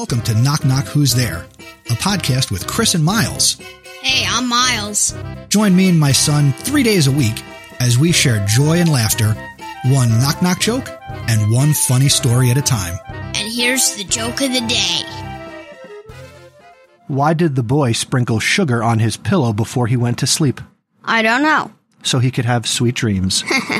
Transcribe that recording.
welcome to Knock Knock Who's There, a podcast with Chris and Miles. Hey, I'm Miles. Join me and my son three days a week as we share joy and laughter, one knock knock joke, and one funny story at a time. And here's the joke of the day. Why did the boy sprinkle sugar on his pillow before he went to sleep? I don't know. So he could have sweet dreams.